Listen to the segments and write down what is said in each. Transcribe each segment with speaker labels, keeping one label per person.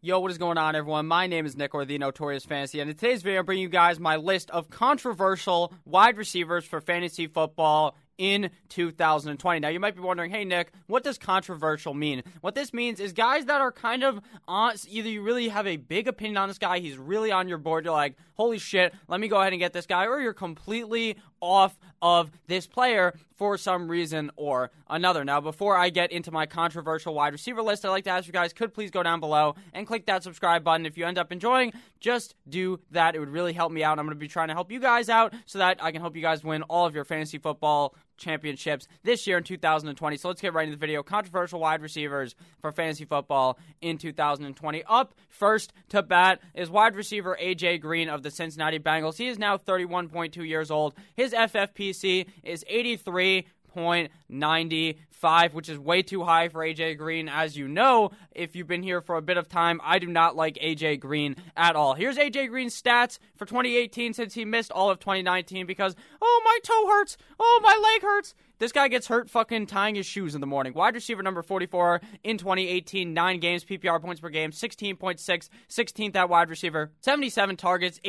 Speaker 1: Yo, what is going on, everyone? My name is Nick, or the Notorious Fantasy, and in today's video, I'm bringing you guys my list of controversial wide receivers for fantasy football in 2020. Now, you might be wondering, hey, Nick, what does controversial mean? What this means is guys that are kind of on, either you really have a big opinion on this guy, he's really on your board, you're like, holy shit, let me go ahead and get this guy, or you're completely off of this player for some reason or another. Now, before I get into my controversial wide receiver list, I'd like to ask you guys could please go down below and click that subscribe button. If you end up enjoying, just do that. It would really help me out. I'm going to be trying to help you guys out so that I can help you guys win all of your fantasy football championships this year in 2020. So let's get right into the video. Controversial wide receivers for fantasy football in 2020. Up first to bat is wide receiver AJ Green of the Cincinnati Bengals. He is now 31.2 years old. His FFPC is 83. 0.95, which is way too high for AJ Green. As you know, if you've been here for a bit of time, I do not like AJ Green at all. Here's AJ Green's stats for 2018 since he missed all of 2019 because, oh, my toe hurts. Oh, my leg hurts. This guy gets hurt fucking tying his shoes in the morning. Wide receiver number 44 in 2018, 9 games, PPR points per game, 16.6, 16th at wide receiver, 77 targets,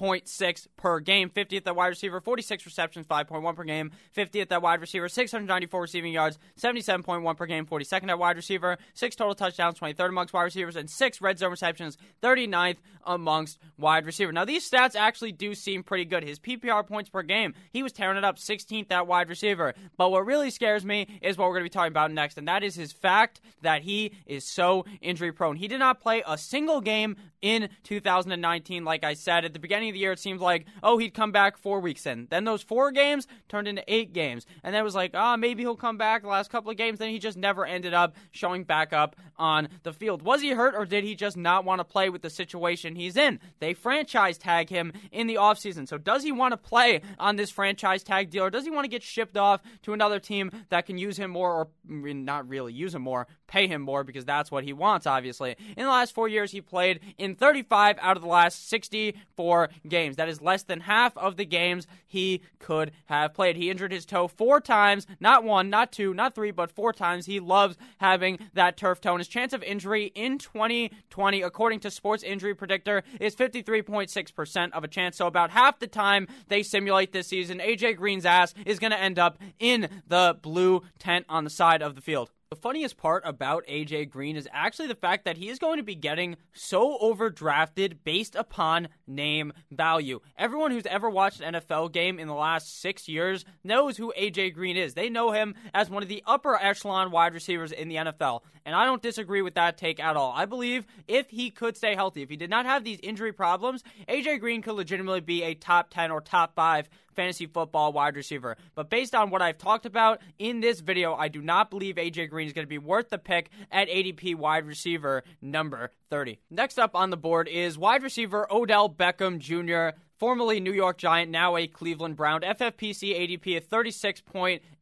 Speaker 1: 8.6 per game, 50th at wide receiver, 46 receptions, 5.1 per game, 50th at wide receiver, 694 receiving yards, 77.1 per game, 42nd at wide receiver, 6 total touchdowns, 23rd amongst wide receivers, and 6 red zone receptions, 39th amongst wide receiver. Now, these stats actually do seem pretty good. His PPR points per game, he was tearing it up 16th at wide receiver. But what really scares me is what we're going to be talking about next, and that is his fact that he is so injury prone. He did not play a single game in 2019. Like I said, at the beginning of the year, it seemed like, oh, he'd come back four weeks in. Then those four games turned into eight games. And then it was like, ah, oh, maybe he'll come back the last couple of games. Then he just never ended up showing back up on the field. Was he hurt or did he just not want to play with the situation he's in? They franchise tag him in the offseason. So does he want to play on this franchise tag deal or does he want to get shipped off to another team that can use him more or not really use him more, pay him more because that's what he wants, obviously. In the last four years, he played in 35 out of the last 64 games. That is less than half of the games he could have played. He injured his toe four times, not one, not two, not three, but four times. He loves having that turf toe. And his chance of injury in 2020, according to Sports Injury Predictor, is 53.6% of a chance. So about half the time they simulate this season, AJ Green's ass is going to end up in the blue tent on the side of the field. The funniest part about AJ Green is actually the fact that he is going to be getting so overdrafted based upon name value. Everyone who's ever watched an NFL game in the last six years knows who AJ Green is. They know him as one of the upper echelon wide receivers in the NFL. And I don't disagree with that take at all. I believe if he could stay healthy, if he did not have these injury problems, AJ Green could legitimately be a top 10 or top 5 fantasy football wide receiver. But based on what I've talked about in this video, I do not believe AJ Green is going to be worth the pick at ADP wide receiver number 30. Next up on the board is wide receiver Odell Beckham Jr formerly New York Giant, now a Cleveland Brown. FFPC ADP at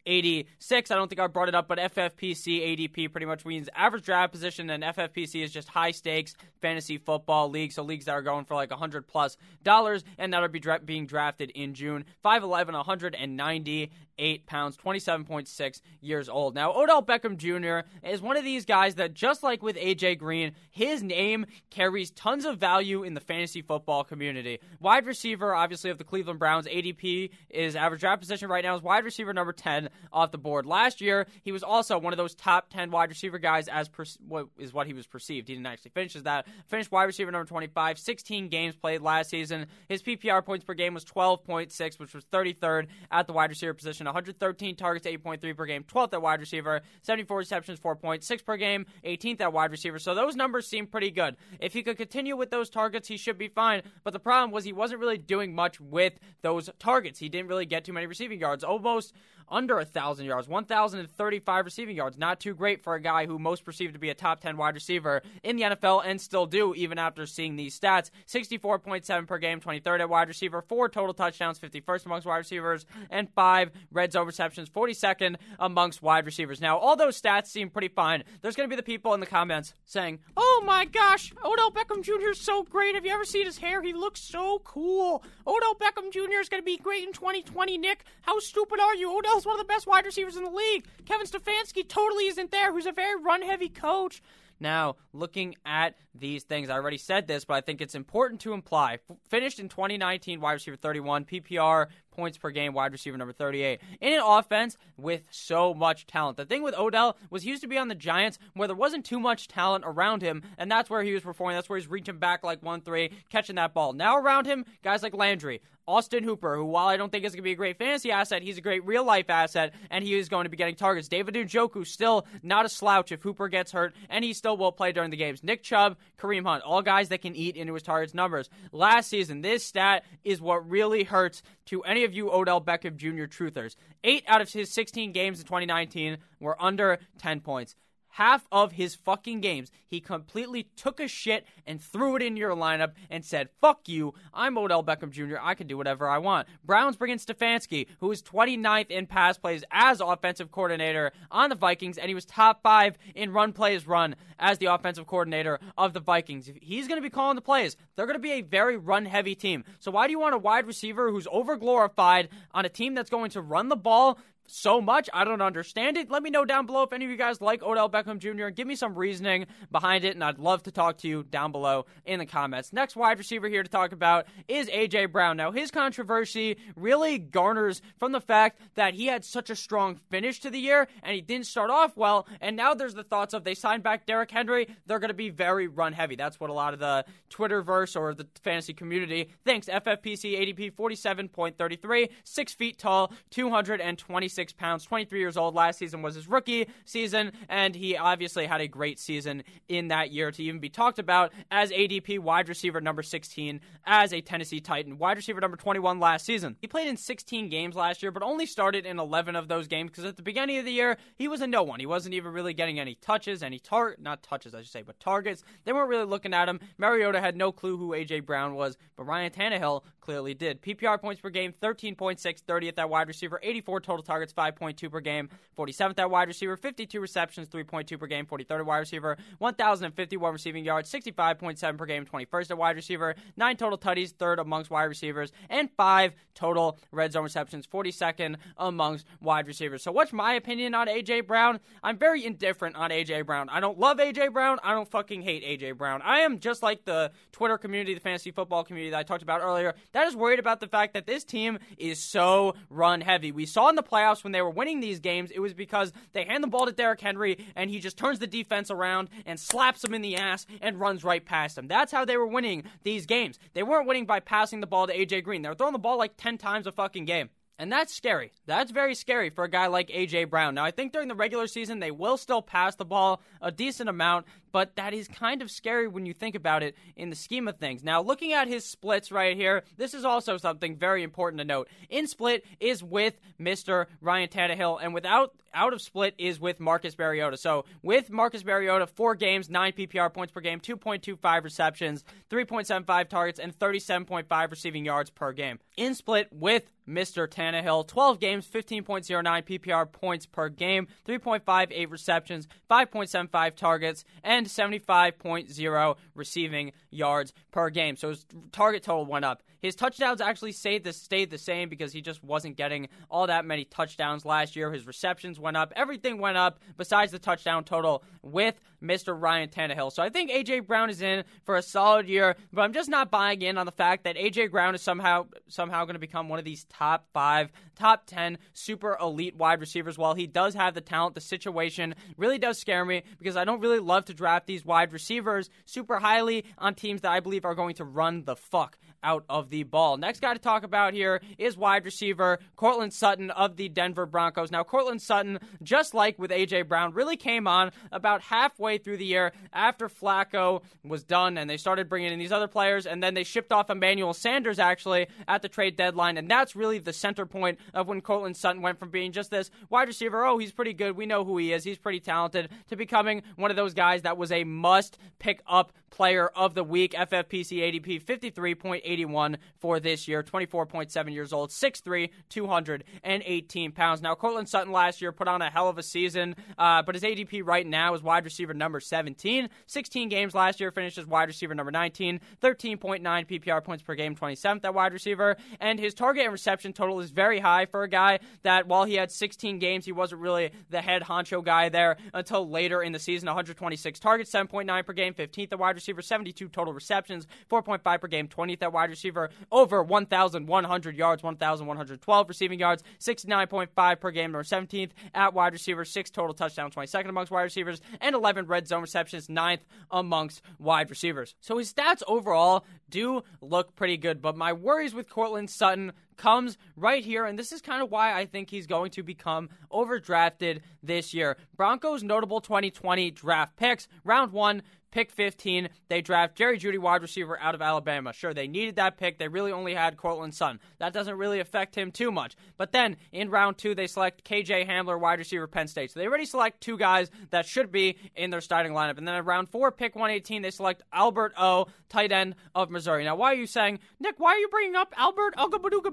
Speaker 1: 36.86. I don't think I brought it up, but FFPC ADP pretty much means average draft position, and FFPC is just high stakes fantasy football leagues. So leagues that are going for like 100 plus dollars, and that'll be dra- being drafted in June. 5'11, 198 pounds, 27.6 years old. Now, Odell Beckham Jr. is one of these guys that, just like with AJ Green, his name carries tons of value in the fantasy football community. Wide receiver, obviously, of the Cleveland Browns. ADP is average draft position right now is wide receiver number 10 off the board. Last year, he was also one of those top 10 wide receiver guys, as per- what is what he was perceived. He didn't actually finish as that. Finished wide receiver number 25, 16 games played last season. His PPR points per game was 12.6, which was 33rd at the wide receiver position. 113 targets, 8.3 per game, 12th at wide receiver, 74 receptions, 4.6 per game, 18th at wide receiver. So those numbers seem pretty good. If he could continue with those targets, he should be fine. But the problem was he wasn't really doing much with those targets. He didn't really get too many receiving yards. Almost under 1,000 yards, 1,035 receiving yards. Not too great for a guy who most perceived to be a top 10 wide receiver in the NFL and still do, even after seeing these stats. 64.7 per game, 23rd at wide receiver, four total touchdowns, 51st amongst wide receivers, and five red zone receptions, 42nd amongst wide receivers. Now, all those stats seem pretty fine. There's going to be the people in the comments saying, Oh my gosh, Odell Beckham Jr. is so great. Have you ever seen his hair? He looks so cool. Odell Beckham Jr. is going to be great in 2020, Nick. How stupid are you? Odell is one of the best wide receivers in the league. Kevin Stefanski totally isn't there, who's a very run heavy coach. Now, looking at these things, I already said this, but I think it's important to imply. F- finished in 2019, wide receiver 31, PPR points per game, wide receiver number 38. In an offense with so much talent. The thing with Odell was he used to be on the Giants where there wasn't too much talent around him, and that's where he was performing. That's where he's reaching back like 1 3, catching that ball. Now around him, guys like Landry, Austin Hooper, who while I don't think is going to be a great fantasy asset, he's a great real life asset, and he is going to be getting targets. David Njoku still not a slouch if Hooper gets hurt, and he still will play during the games. Nick Chubb, Kareem Hunt, all guys that can eat into his targets numbers. Last season, this stat is what really hurts to any of you Odell Beckham Jr. truthers. Eight out of his 16 games in 2019 were under 10 points half of his fucking games, he completely took a shit and threw it in your lineup and said, fuck you, I'm Odell Beckham Jr., I can do whatever I want. Browns bring in Stefanski, who is 29th in pass plays as offensive coordinator on the Vikings, and he was top five in run plays run as the offensive coordinator of the Vikings. He's going to be calling the plays. They're going to be a very run heavy team. So why do you want a wide receiver who's over glorified on a team that's going to run the ball so much. I don't understand it. Let me know down below if any of you guys like Odell Beckham Jr. Give me some reasoning behind it, and I'd love to talk to you down below in the comments. Next wide receiver here to talk about is A.J. Brown. Now, his controversy really garners from the fact that he had such a strong finish to the year, and he didn't start off well, and now there's the thoughts of they signed back Derrick Henry, they're going to be very run heavy. That's what a lot of the Twitterverse or the fantasy community thinks. FFPC ADP 47.33, 6 feet tall, 226 106 pounds, 23 years old. Last season was his rookie season, and he obviously had a great season in that year to even be talked about as ADP wide receiver number 16 as a Tennessee Titan. Wide receiver number 21 last season. He played in 16 games last year, but only started in 11 of those games because at the beginning of the year, he was a no one. He wasn't even really getting any touches, any tar not touches, I should say, but targets. They weren't really looking at him. Mariota had no clue who A.J. Brown was, but Ryan Tannehill clearly did. PPR points per game, 13.6, 30th at that wide receiver, 84 total targets, 5.2 per game, 47th at wide receiver, 52 receptions, 3.2 per game, 43rd at wide receiver, 1,051 receiving yards, 65.7 per game, 21st at wide receiver, 9 total tutties, 3rd amongst wide receivers, and 5 total red zone receptions, 42nd amongst wide receivers. So, what's my opinion on A.J. Brown? I'm very indifferent on A.J. Brown. I don't love A.J. Brown. I don't fucking hate A.J. Brown. I am just like the Twitter community, the fantasy football community that I talked about earlier that is worried about the fact that this team is so run heavy. We saw in the playoffs when they were winning these games, it was because they hand the ball to Derrick Henry and he just turns the defense around and slaps them in the ass and runs right past them. That's how they were winning these games. They weren't winning by passing the ball to AJ Green. They were throwing the ball like 10 times a fucking game. And that's scary. That's very scary for a guy like A.J. Brown. Now, I think during the regular season, they will still pass the ball a decent amount, but that is kind of scary when you think about it in the scheme of things. Now, looking at his splits right here, this is also something very important to note. In split is with Mr. Ryan Tannehill, and without out of split is with Marcus Mariota. So with Marcus Mariota, four games, nine PPR points per game, 2.25 receptions, 3.75 targets, and 37.5 receiving yards per game. In split with Mr. Tannehill, 12 games, 15.09 PPR points per game, 3.58 receptions, 5.75 targets, and 75.0 receiving yards per game. So his target total went up. His touchdowns actually stayed the, stayed the same because he just wasn't getting all that many touchdowns last year. His receptions went up. Everything went up besides the touchdown total with Mr. Ryan Tannehill. So I think A.J. Brown is in for a solid year, but I'm just not buying in on the fact that A.J. Brown is somehow somehow going to become one of these top five, top 10 super elite wide receivers. While he does have the talent, the situation really does scare me because I don't really love to draft these wide receivers super highly on teams that I believe are going to run the fuck out of the ball. Next guy to talk about here is wide receiver Courtland Sutton of the Denver Broncos. Now, Courtland Sutton, just like with A.J. Brown, really came on about halfway through the year after Flacco was done and they started bringing in these other players, and then they shipped off Emmanuel Sanders actually at the trade deadline, and that's really the center point of when Courtland Sutton went from being just this wide receiver, oh, he's pretty good, we know who he is, he's pretty talented, to becoming one of those guys that was a must pick up Player of the Week. FFPC ADP 53.81 for this year, 24.7 years old, 6'3, 218 pounds. Now, Courtland Sutton last year put on a hell of a season, uh, but his ADP right now is wide receiver number 17. 16 games last year, finished as wide receiver number 19, 13.9 PPR points per game, 27th at wide receiver, and his target and reception total is very high for a guy that while he had 16 games, he wasn't really the head honcho guy there until later in the season. 126 targets, 7.9 per game, 15th at wide receiver, 72 total receptions, 4.5 per game, 20th at wide receiver, over 1,100 yards, 1,112 receiving yards, 69.5 per game, number 17th at wide receiver, 6 total touchdowns, 22nd amongst wide receivers, and 11 red zone receptions, 9th amongst wide receivers. So his stats overall do look pretty good, but my worries with Courtland Sutton comes right here, and this is kind of why I think he's going to become overdrafted this year. Broncos notable 2020 draft picks, round one, pick 15, they draft Jerry Jeudy, wide receiver out of Alabama. Sure, they needed that pick. They really only had Courtland Sutton. That doesn't really affect him too much. But then in round two, they select KJ Hamler, wide receiver, Penn State. So they already select two guys that should be in their starting lineup. And then in round four, pick 118, they select Albert O, tight end of Missouri. Now, why are you saying, Nick, why are you bringing up Albert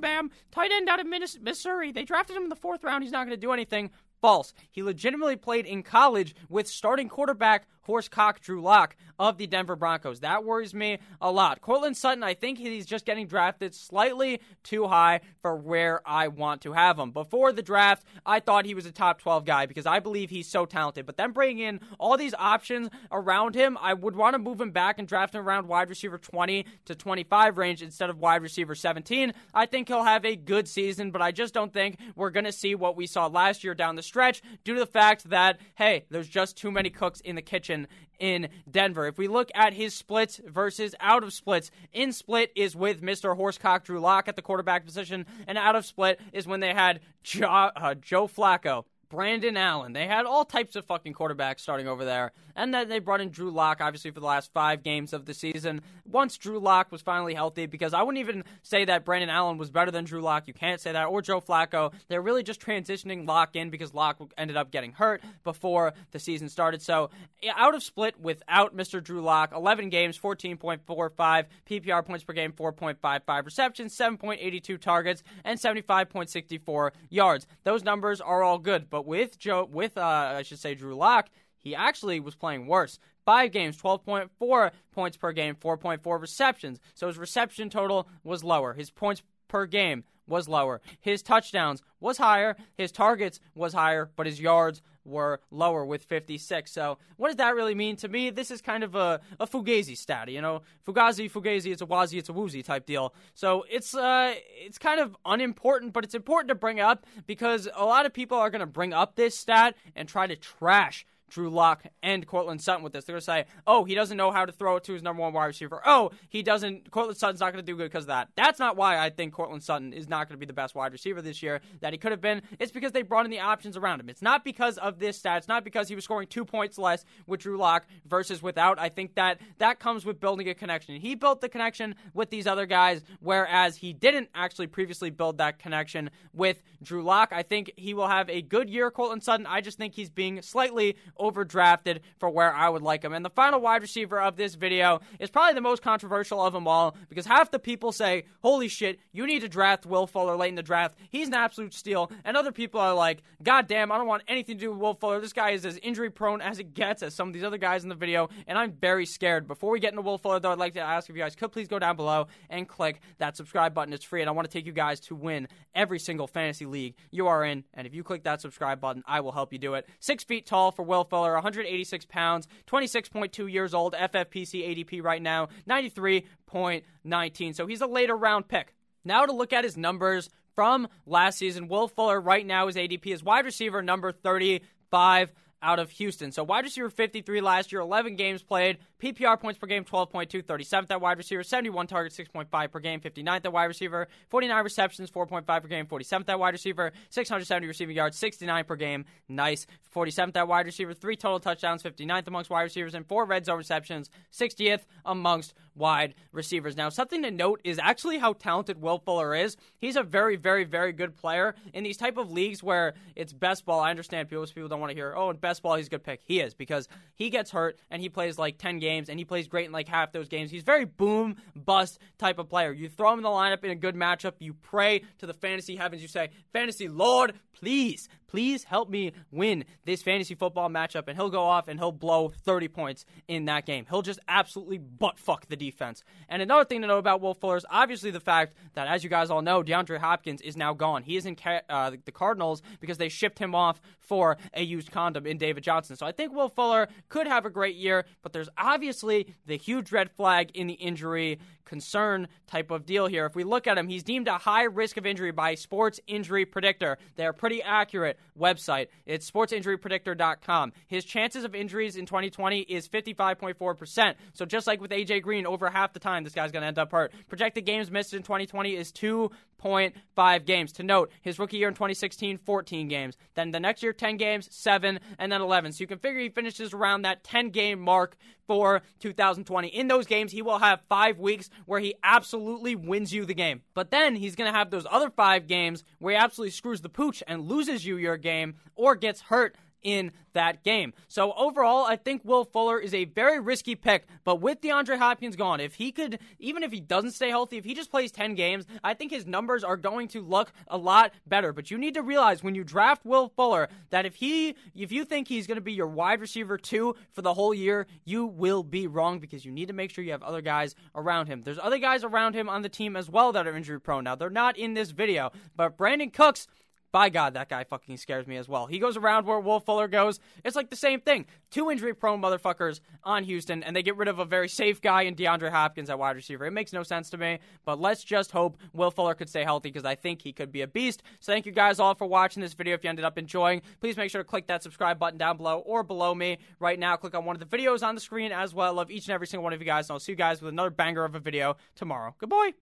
Speaker 1: Bam, tight end out of Missouri? They drafted him in the fourth round. He's not going to do anything. False. He legitimately played in college with starting quarterback horsecock Drew Lock of the Denver Broncos. That worries me a lot. Courtland Sutton, I think he's just getting drafted slightly too high for where I want to have him. Before the draft, I thought he was a top 12 guy because I believe he's so talented. But then bringing in all these options around him, I would want to move him back and draft him around wide receiver 20 to 25 range instead of wide receiver 17. I think he'll have a good season, but I just don't think we're going to see what we saw last year down the stretch due to the fact that, hey, there's just too many cooks in the kitchen in Denver. If we look at his splits versus out of splits, in split is with Mr. Horsecock Drew Lock at the quarterback position, and out of split is when they had jo- uh, Joe Flacco. Brandon Allen. They had all types of fucking quarterbacks starting over there. And then they brought in Drew Lock, obviously, for the last five games of the season. Once Drew Lock was finally healthy, because I wouldn't even say that Brandon Allen was better than Drew Lock. You can't say that. Or Joe Flacco. They're really just transitioning Lock in because Lock ended up getting hurt before the season started. So out of split without Mr. Drew Lock, 11 games, 14.45 PPR points per game, 4.55 receptions, 7.82 targets, and 75.64 yards. Those numbers are all good. But with Joe, with uh, I should say Drew Lock, he actually was playing worse. Five games, 12.4 points per game, 4.4 receptions. So his reception total was lower. His points per game was lower. His touchdowns was higher. His targets was higher, but his yards were lower with 56. So what does that really mean to me? This is kind of a, a Fugazi stat, you know? Fugazi, Fugazi, it's a wazi, it's a woozy type deal. So it's uh it's kind of unimportant, but it's important to bring up because a lot of people are going to bring up this stat and try to trash Drew Lock and Courtland Sutton with this. They're going to say, oh, he doesn't know how to throw it to his number one wide receiver. Oh, he doesn't, Courtland Sutton's not going to do good because of that. That's not why I think Courtland Sutton is not going to be the best wide receiver this year that he could have been. It's because they brought in the options around him. It's not because of this stat. It's not because he was scoring two points less with Drew Lock versus without. I think that that comes with building a connection. He built the connection with these other guys, whereas he didn't actually previously build that connection with Drew Lock. I think he will have a good year, Courtland Sutton. I just think he's being slightly overdrafted for where I would like him. And the final wide receiver of this video is probably the most controversial of them all because half the people say, holy shit, you need to draft Will Fuller late in the draft. He's an absolute steal. And other people are like, God damn, I don't want anything to do with Will Fuller. This guy is as injury prone as it gets as some of these other guys in the video. And I'm very scared. Before we get into Will Fuller, though, I'd like to ask if you guys could please go down below and click that subscribe button. It's free. And I want to take you guys to win every single fantasy league you are in. And if you click that subscribe button, I will help you do it. Six feet tall for Will Fuller, 186 186 pounds, 26.2 years old, FFPC ADP right now, 93.19. So he's a later round pick. Now to look at his numbers from last season, Will Fuller right now is ADP is wide receiver number 35 out of Houston. So wide receiver 53 last year, 11 games played, PPR points per game 12.2, 37th at wide receiver, 71 targets, 6.5 per game, 59th at wide receiver, 49 receptions, 4.5 per game, 47th at wide receiver, 670 receiving yards, 69 per game, nice. 47th at wide receiver, three total touchdowns, 59th amongst wide receivers, and four red zone receptions, 60th amongst wide receivers. Now, something to note is actually how talented Will Fuller is. He's a very, very, very good player in these type of leagues where it's best ball. I understand people, people don't want to hear, oh, in best ball he's a good pick. He is because he gets hurt and he plays like 10 games and he plays great in like half those games. He's very boom bust type of player. You throw him in the lineup in a good matchup, you pray to the fantasy heavens, you say, fantasy Lord, please, please help me win this fantasy football matchup. And he'll go off and he'll blow 30 points in that game. He'll just absolutely butt fuck the defense. And another thing to know about Will Fuller is obviously the fact that, as you guys all know, DeAndre Hopkins is now gone. He is in uh, the Cardinals because they shipped him off for a used condom in David Johnson. So I think Will Fuller could have a great year, but there's obviously the huge red flag in the injury concern type of deal here. If we look at him, he's deemed a high risk of injury by Sports Injury Predictor. They're a pretty accurate website. It's sportsinjurypredictor.com. His chances of injuries in 2020 is 55.4%. So just like with AJ Green, over half the time this guy's going to end up hurt. Projected games missed in 2020 is 2.5 games. To note, his rookie year in 2016, 14 games. Then the next year, 10 games, 7, and then 11. So you can figure he finishes around that 10 game mark for 2020. In those games, he will have five weeks where he absolutely wins you the game. But then he's going to have those other five games where he absolutely screws the pooch and loses you your game or gets hurt in that game. So overall, I think Will Fuller is a very risky pick. But with DeAndre Hopkins gone, if he could, even if he doesn't stay healthy, if he just plays 10 games, I think his numbers are going to look a lot better. But you need to realize when you draft Will Fuller that if he, if you think he's going to be your wide receiver two for the whole year, you will be wrong because you need to make sure you have other guys around him. There's other guys around him on the team as well that are injury prone. Now they're not in this video, but Brandin Cooks by God, that guy fucking scares me as well. He goes around where Will Fuller goes. It's like the same thing. Two injury prone motherfuckers on Houston, and they get rid of a very safe guy in DeAndre Hopkins at wide receiver. It makes no sense to me, but let's just hope Will Fuller could stay healthy because I think he could be a beast. So thank you guys all for watching this video. If you ended up enjoying, please make sure to click that subscribe button down below or below me right now. Click on one of the videos on the screen as well. I love each and every single one of you guys, and I'll see you guys with another banger of a video tomorrow. Goodbye.